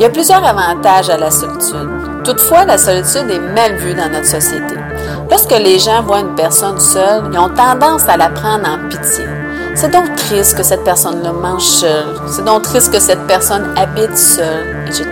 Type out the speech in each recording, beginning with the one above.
Il y a plusieurs avantages à la solitude. Toutefois, la solitude est mal vue dans notre société. Lorsque les gens voient une personne seule, ils ont tendance à la prendre en pitié. C'est donc triste que cette personne-là mange seule. C'est donc triste que cette personne habite seule, etc.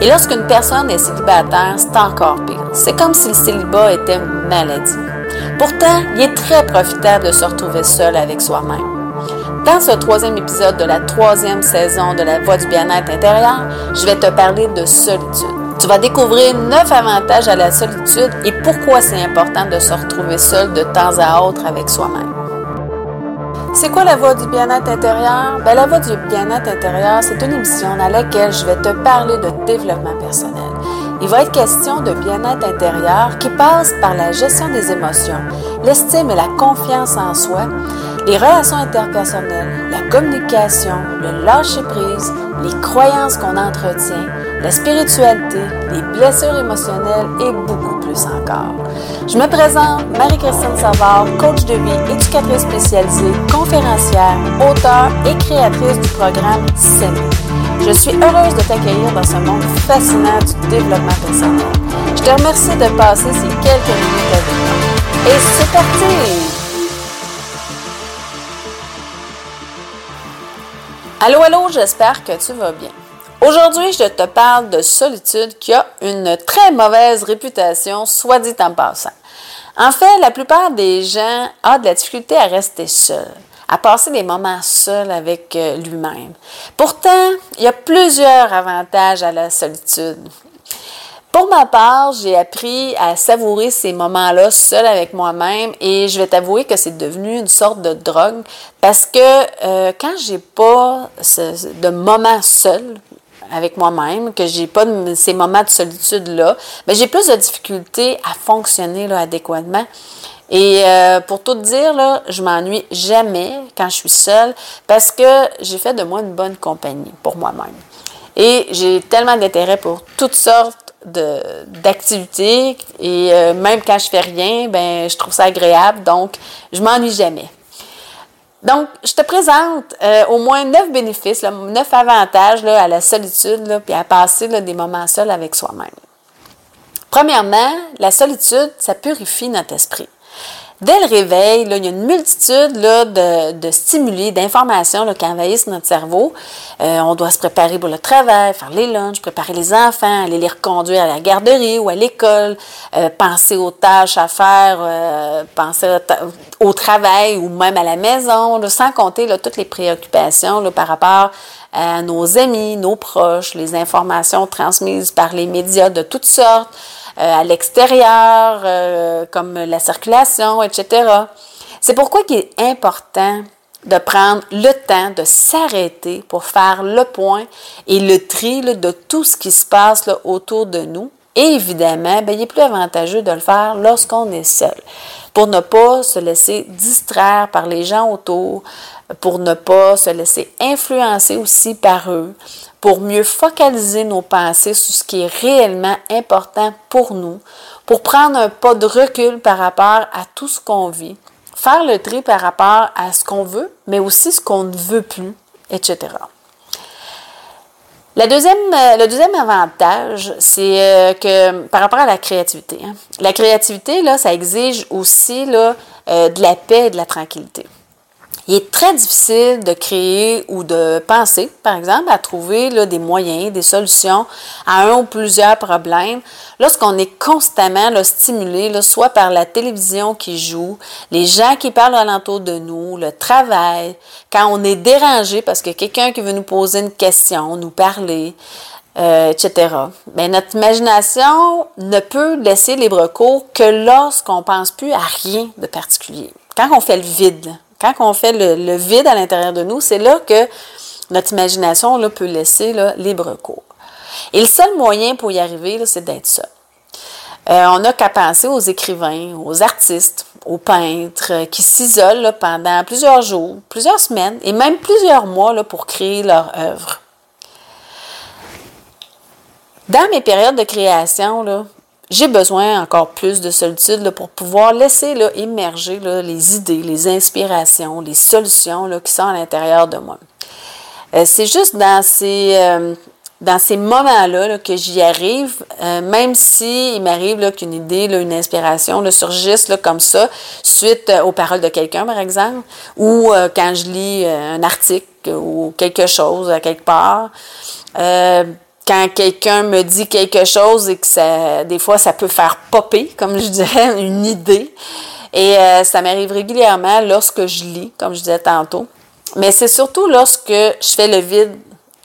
Et lorsqu'une personne est célibataire, c'est encore pire. C'est comme si le célibat était une maladie. Pourtant, il est très profitable de se retrouver seul avec soi-même. Dans ce troisième épisode de la troisième saison de la Voix du bien-être intérieur, je vais te parler de solitude. Tu vas découvrir neuf avantages à la solitude et pourquoi c'est important de se retrouver seul de temps à autre avec soi-même. C'est quoi la voie du bien-être intérieur? Ben, la voie du bien-être intérieur, c'est une émission dans laquelle je vais te parler de développement personnel. Il va être question de bien-être intérieur qui passe par la gestion des émotions, l'estime et la confiance en soi, les relations interpersonnelles, la communication, le lâcher-prise, les croyances qu'on entretient, la spiritualité, les blessures émotionnelles et beaucoup plus encore. Je me présente Marie-Christine Savard, coach de vie, éducatrice spécialisée, conférencière, auteure et créatrice du programme SEMI. Je suis heureuse de t'accueillir dans ce monde fascinant du développement personnel. Je te remercie de passer ces quelques minutes avec moi. Et c'est parti! Allô, allô, j'espère que tu vas bien. Aujourd'hui, je te parle de solitude qui a une très mauvaise réputation, soit dit en passant. En fait, la plupart des gens ont de la difficulté à rester seuls, à passer des moments seuls avec euh, lui-même. Pourtant, il y a plusieurs avantages à la solitude. Pour ma part, j'ai appris à savourer ces moments-là seul avec moi-même et je vais t'avouer que c'est devenu une sorte de drogue parce que euh, quand j'ai pas de moments seuls avec moi-même, que j'ai pas ces moments de solitude-là, ben j'ai plus de difficultés à fonctionner adéquatement. Et euh, pour tout dire, je m'ennuie jamais quand je suis seule parce que j'ai fait de moi une bonne compagnie pour moi-même. Et j'ai tellement d'intérêt pour toutes sortes d'activités et euh, même quand je fais rien, ben je trouve ça agréable, donc je m'ennuie jamais. Donc, je te présente euh, au moins neuf bénéfices, neuf avantages là, à la solitude, puis à passer des moments seuls avec soi-même. Premièrement, la solitude, ça purifie notre esprit. Dès le réveil, il y a une multitude de, de stimuli, d'informations qui envahissent notre cerveau. Euh, on doit se préparer pour le travail, faire les lunchs, préparer les enfants, aller les reconduire à la garderie ou à l'école, euh, penser aux tâches à faire, euh, penser au travail ou même à la maison, sans compter toutes les préoccupations par rapport à nos amis, nos proches, les informations transmises par les médias de toutes sortes. Euh, à l'extérieur, euh, comme la circulation, etc. C'est pourquoi il est important de prendre le temps de s'arrêter pour faire le point et le tri de tout ce qui se passe autour de nous. Évidemment, ben, il est plus avantageux de le faire lorsqu'on est seul, pour ne pas se laisser distraire par les gens autour, pour ne pas se laisser influencer aussi par eux, pour mieux focaliser nos pensées sur ce qui est réellement important pour nous, pour prendre un pas de recul par rapport à tout ce qu'on vit, faire le tri par rapport à ce qu'on veut, mais aussi ce qu'on ne veut plus, etc. La deuxième, euh, le deuxième avantage, c'est euh, que par rapport à la créativité, hein, la créativité, là, ça exige aussi là, euh, de la paix et de la tranquillité. Il est très difficile de créer ou de penser, par exemple, à trouver des moyens, des solutions à un ou plusieurs problèmes lorsqu'on est constamment stimulé, soit par la télévision qui joue, les gens qui parlent alentour de nous, le travail, quand on est dérangé parce que quelqu'un qui veut nous poser une question, nous parler, euh, etc. Bien, notre imagination ne peut laisser libre cours que lorsqu'on pense plus à rien de particulier. Quand on fait le vide, quand on fait le, vide à l'intérieur de nous, c'est là que notre imagination là, peut laisser libre cours. Et le seul moyen pour y arriver, c'est d'être seul. Euh, on n'a qu'à penser aux écrivains, aux artistes, aux peintres euh, qui s'isolent pendant plusieurs jours, plusieurs semaines et même plusieurs mois pour créer leur œuvre. Dans mes périodes de création, là, j'ai besoin encore plus de solitude pour pouvoir laisser là, émerger les idées, les inspirations, les solutions là, qui sont à l'intérieur de moi. Euh, c'est juste dans ces, euh, dans ces moments-là que j'y arrive, euh, même si il m'arrive qu'une idée, une inspiration là, surgisse comme ça, suite aux paroles de quelqu'un, par exemple, ou quand je lis un article ou quelque chose à quelque part quand quelqu'un me dit quelque chose et que ça, des fois, ça peut faire popper, comme je dirais, une idée. Et euh, ça m'arrive régulièrement lorsque je lis, comme je disais tantôt. Mais c'est surtout lorsque je fais le vide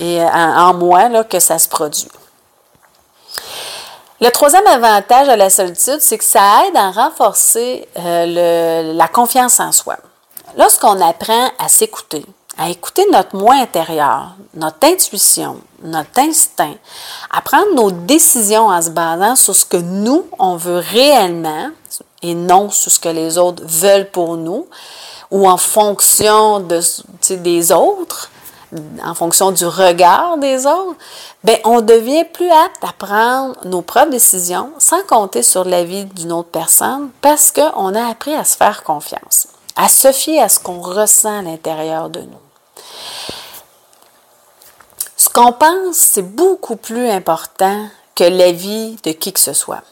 et, euh, en, moi là, que ça se produit. Le troisième avantage à la solitude, c'est que ça aide à renforcer euh, la confiance en soi. Lorsqu'on apprend à s'écouter, à écouter notre moi intérieur, notre intuition, notre instinct, à prendre nos décisions en se basant sur ce que nous, on veut réellement et non sur ce que les autres veulent pour nous ou en fonction de, des autres, en fonction du regard des autres, ben on devient plus apte à prendre nos propres décisions sans compter sur l'avis d'une autre personne parce qu'on a appris à se faire confiance, à se fier à ce qu'on ressent à l'intérieur de nous. Ce qu'on pense, c'est beaucoup plus important que l'avis de qui que ce soit.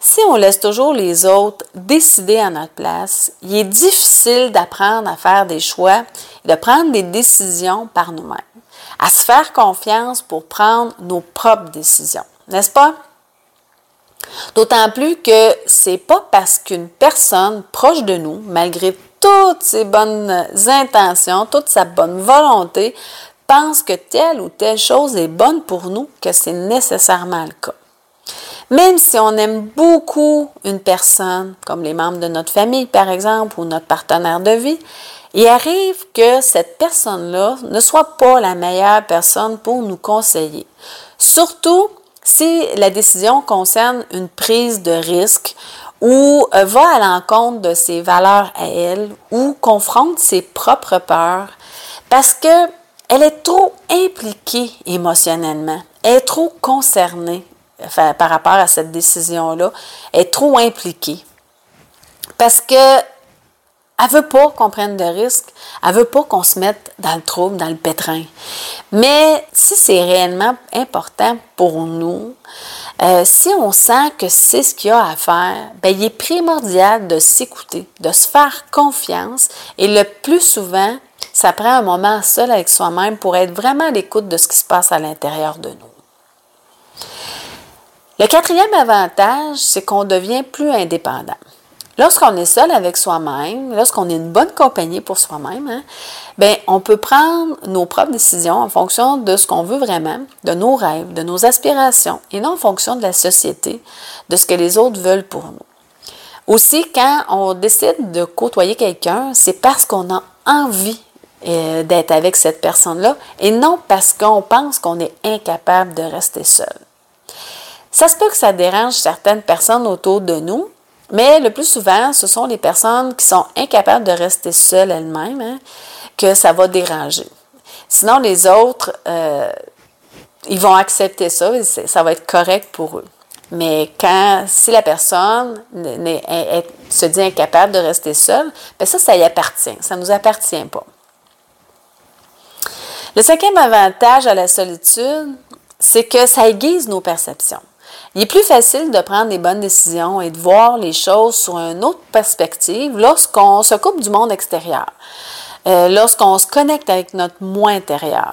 Si on laisse toujours les autres décider à notre place, il est difficile d'apprendre à faire des choix et de prendre des décisions par nous-mêmes, à se faire confiance pour prendre nos propres décisions, n'est-ce pas? D'autant plus que c'est pas parce qu'une personne proche de nous, malgré toutes ses bonnes intentions, toute sa bonne volonté, pense que telle ou telle chose est bonne pour nous que c'est nécessairement le cas. Même si on aime beaucoup une personne, comme les membres de notre famille par exemple, ou notre partenaire de vie, il arrive que cette personne-là ne soit pas la meilleure personne pour nous conseiller. Surtout si la décision concerne une prise de risque ou euh, va à l'encontre de ses valeurs à elle ou confronte ses propres peurs parce que elle est trop impliquée émotionnellement, elle est trop concernée par rapport à cette décision-là, elle est trop impliquée. Parce que elle veut pas qu'on prenne de risques, elle veut pas qu'on se mette dans le trouble, dans le pétrin. Mais si c'est réellement important pour nous, euh, si on sent que c'est ce qu'il y a à faire, ben, il est primordial de s'écouter, de se faire confiance et le plus souvent, ça prend un moment seul avec soi-même pour être vraiment à l'écoute de ce qui se passe à l'intérieur de nous. Le quatrième avantage, c'est qu'on devient plus indépendant. Lorsqu'on est seul avec soi-même, lorsqu'on est une bonne compagnie pour soi-même, hein, ben, on peut prendre nos propres décisions en fonction de ce qu'on veut vraiment, de nos rêves, de nos aspirations, et non en fonction de la société, de ce que les autres veulent pour nous. Aussi, quand on décide de côtoyer quelqu'un, c'est parce qu'on a envie euh, d'être avec cette personne-là et non parce qu'on pense qu'on est incapable de rester seul. Ça se peut que ça dérange certaines personnes autour de nous, mais le plus souvent, ce sont les personnes qui sont incapables de rester seules elles-mêmes hein, que ça va déranger. Sinon, les autres, euh, ils vont accepter ça et ça va être correct pour eux. Mais quand, si la personne se dit incapable de rester seule, bien ça, ça y appartient. Ça ne nous appartient pas. Le cinquième avantage à la solitude, c'est que ça aiguise nos perceptions. Il est plus facile de prendre des bonnes décisions et de voir les choses sur une autre perspective lorsqu'on se coupe du monde extérieur, euh, lorsqu'on se connecte avec notre moi intérieur.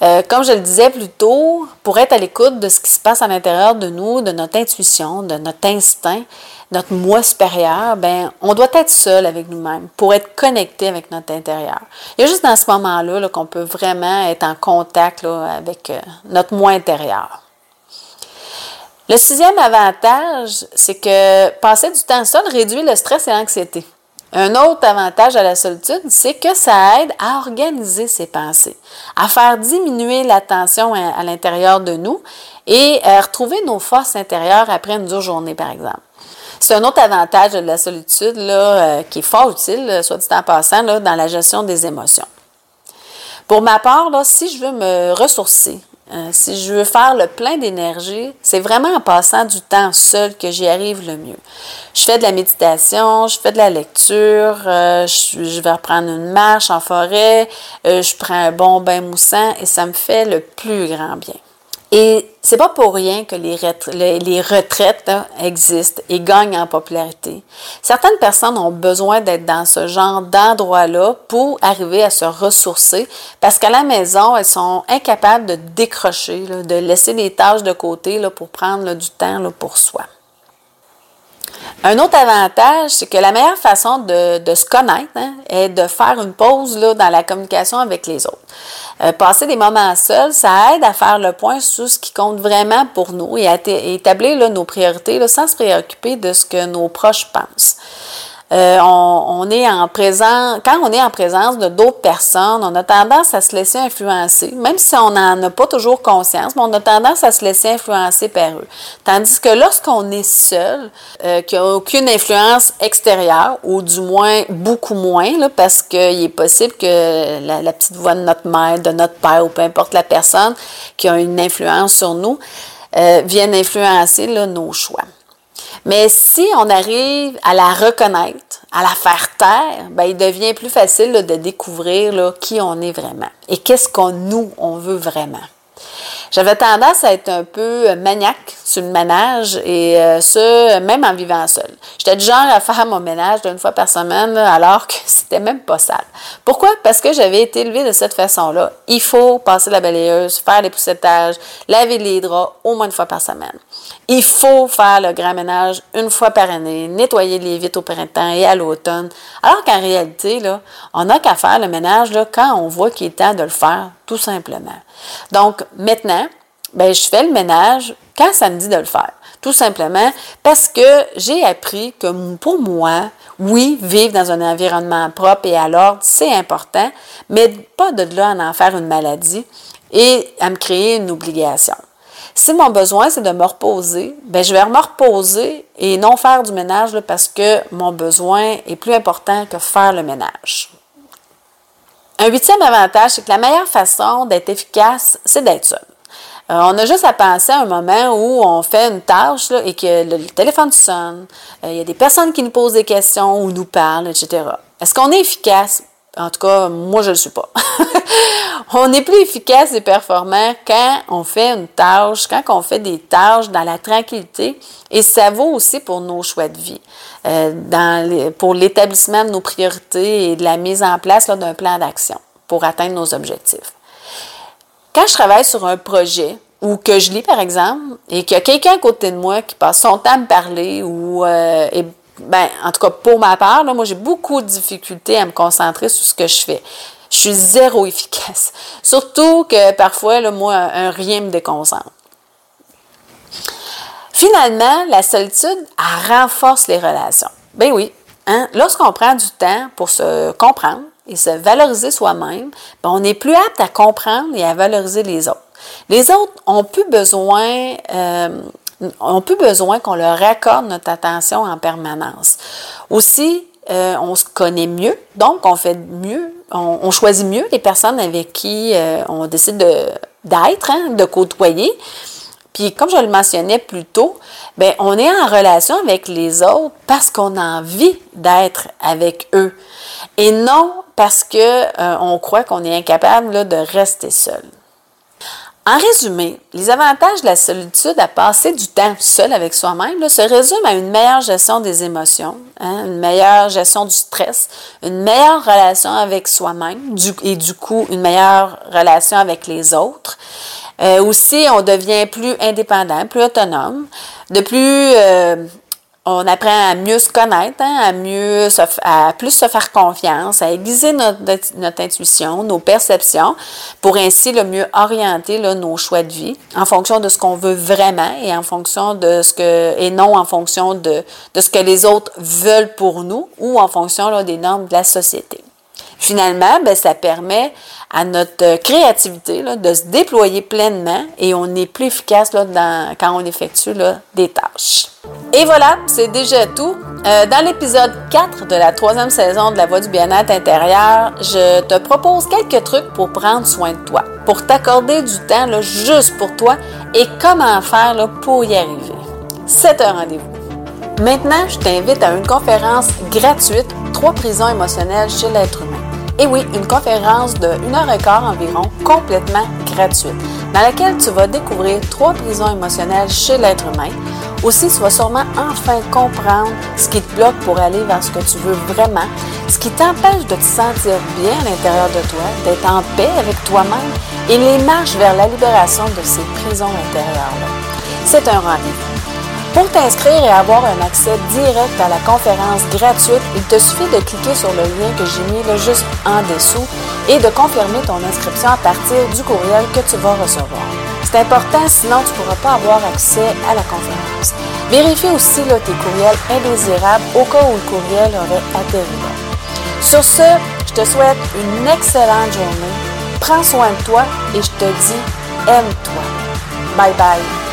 Euh, comme je le disais plus tôt, pour être à l'écoute de ce qui se passe à l'intérieur de nous, de notre intuition, de notre instinct, notre moi supérieur, ben, on doit être seul avec nous-mêmes pour être connecté avec notre intérieur. Il y a juste dans ce moment-là qu'on peut vraiment être en contact avec euh, notre moi intérieur. Le sixième avantage, c'est que passer du temps seul réduit le stress et l'anxiété. Un autre avantage à la solitude, c'est que ça aide à organiser ses pensées, à faire diminuer la tension à, l'intérieur de nous et à retrouver nos forces intérieures après une dure journée, par exemple. C'est un autre avantage de la solitude là, euh, qui est fort utile, soit dit en passant, dans la gestion des émotions. Pour ma part, là, si je veux me ressourcer, euh, si je veux faire le plein d'énergie, c'est vraiment en passant du temps seul que j'y arrive le mieux. Je fais de la méditation, je fais de la lecture, euh, je, vais reprendre une marche en forêt, euh, je prends un bon bain moussant et ça me fait le plus grand bien. Et c'est pas pour rien que les, retraites existent et gagnent en popularité. Certaines personnes ont besoin d'être dans ce genre d'endroit-là pour arriver à se ressourcer parce qu'à la maison, elles sont incapables de décrocher, de laisser les tâches de côté pour prendre du temps pour soi. Un autre avantage, c'est que la meilleure façon de, se connaître hein, est de faire une pause là, dans la communication avec les autres. Euh, passer des moments seuls, ça aide à faire le point sur ce qui compte vraiment pour nous et à établir nos priorités sans se préoccuper de ce que nos proches pensent. Euh, on, est en présence, quand on est en présence de d'autres personnes, on a tendance à se laisser influencer, même si on n'en a pas toujours conscience, mais on a tendance à se laisser influencer par eux. Tandis que lorsqu'on est seul, euh, qu'il n'y a aucune influence extérieure, ou du moins beaucoup moins, là, parce qu'il est possible que la, petite voix de notre mère, de notre père, ou peu importe la personne qui a une influence sur nous, euh, vienne influencer là, nos choix. Mais si on arrive à la reconnaître, à la faire taire, ben, il devient plus facile de découvrir là, qui on est vraiment et qu'est-ce qu'on nous, on veut vraiment. J'avais tendance à être un peu euh, maniaque sur le ménage et euh, ce, même en vivant seule. J'étais du genre à faire mon ménage d'une fois par semaine alors que c'était même pas sale. Pourquoi? Parce que j'avais été élevée de cette façon-là. Il faut passer la balayeuse, faire les poussettages, laver les draps au moins une fois par semaine. Il faut faire le grand ménage une fois par année, nettoyer les vitres au printemps et à l'automne. Alors qu'en réalité, là, on n'a qu'à faire le ménage là, quand on voit qu'il est temps de le faire, tout simplement. Donc, maintenant, ben, je fais le ménage quand ça me dit de le faire. Tout simplement parce que j'ai appris que pour moi, oui, vivre dans un environnement propre et à l'ordre, c'est important, mais pas de là en en faire une maladie et à me créer une obligation. Si mon besoin, c'est de me reposer, ben je vais me reposer et non faire du ménage parce que mon besoin est plus important que faire le ménage. Un huitième avantage, c'est que la meilleure façon d'être efficace, c'est d'être seul. Euh, on a juste à penser à un moment où on fait une tâche et que le, téléphone sonne, euh, il y a des personnes qui nous posent des questions ou nous parlent, etc. Est-ce qu'on est efficace? En tout cas, moi, je ne le suis pas. on est plus efficace et performant quand on fait une tâche, quand on fait des tâches dans la tranquillité. Et ça vaut aussi pour nos choix de vie, euh, pour l'établissement de nos priorités et de la mise en place d'un plan d'action pour atteindre nos objectifs. Quand je travaille sur un projet ou que je lis, par exemple, et qu'il y a quelqu'un à côté de moi qui passe son temps à me parler ou, euh, ben, en tout cas, pour ma part, moi, j'ai beaucoup de difficultés à me concentrer sur ce que je fais. Je suis zéro efficace. Surtout que parfois, là, moi, un, rien me déconcentre. Finalement, la solitude, renforce les relations. Ben oui. Hein? Lorsqu'on prend du temps pour se comprendre, et se valoriser soi-même, ben, on est plus apte à comprendre et à valoriser les autres. Les autres ont plus besoin, euh, ont plus besoin qu'on leur accorde notre attention en permanence. Aussi, euh, on se connaît mieux, donc on fait mieux, on, choisit mieux les personnes avec qui euh, on décide d'être, hein, de côtoyer. Puis comme je le mentionnais plus tôt, ben on est en relation avec les autres parce qu'on a envie d'être avec eux et non parce que euh, on croit qu'on est incapable de rester seul. En résumé, les avantages de la solitude à passer du temps seul avec soi-même se résument à une meilleure gestion des émotions, hein, une meilleure gestion du stress, une meilleure relation avec soi-même et du coup une meilleure relation avec les autres. Euh, aussi, on devient plus indépendant, plus autonome, de plus euh, on apprend à mieux se connaître, hein, à mieux se, à plus se faire confiance, à aiguiser notre, notre intuition, nos perceptions, pour ainsi le mieux orienter là, nos choix de vie en fonction de ce qu'on veut vraiment et en fonction de ce que et non en fonction de, de ce que les autres veulent pour nous ou en fonction là, des normes de la société. Finalement, ben, ça permet à notre créativité là, de se déployer pleinement et on est plus efficace là, dans, quand on effectue là, des tâches. Et voilà, c'est déjà tout. Euh, dans l'épisode 4 de la troisième saison de La Voix du bien-être intérieur, je te propose quelques trucs pour prendre soin de toi, pour t'accorder du temps là, juste pour toi et comment faire là, pour y arriver. C'est un rendez-vous. Maintenant, je t'invite à une conférence gratuite, Trois prisons émotionnelles chez l'être humain. Et oui, une conférence de 1 heure et quart environ, complètement gratuite dans laquelle tu vas découvrir trois prisons émotionnelles chez l'être humain. Aussi, tu vas sûrement enfin comprendre ce qui te bloque pour aller vers ce que tu veux vraiment, ce qui t'empêche de te sentir bien à l'intérieur de toi, d'être en paix avec toi-même et les marches vers la libération de ces prisons intérieures-là. C'est un rendez-vous. Pour t'inscrire et avoir un accès direct à la conférence gratuite, il te suffit de cliquer sur le lien que j'ai mis là juste en dessous et de confirmer ton inscription à partir du courriel que tu vas recevoir. C'est important, sinon tu ne pourras pas avoir accès à la conférence. Vérifie aussi tes courriels indésirables au cas où le courriel aurait atterri. Sur ce, je te souhaite une excellente journée. Prends soin de toi et je te dis aime-toi. Bye bye.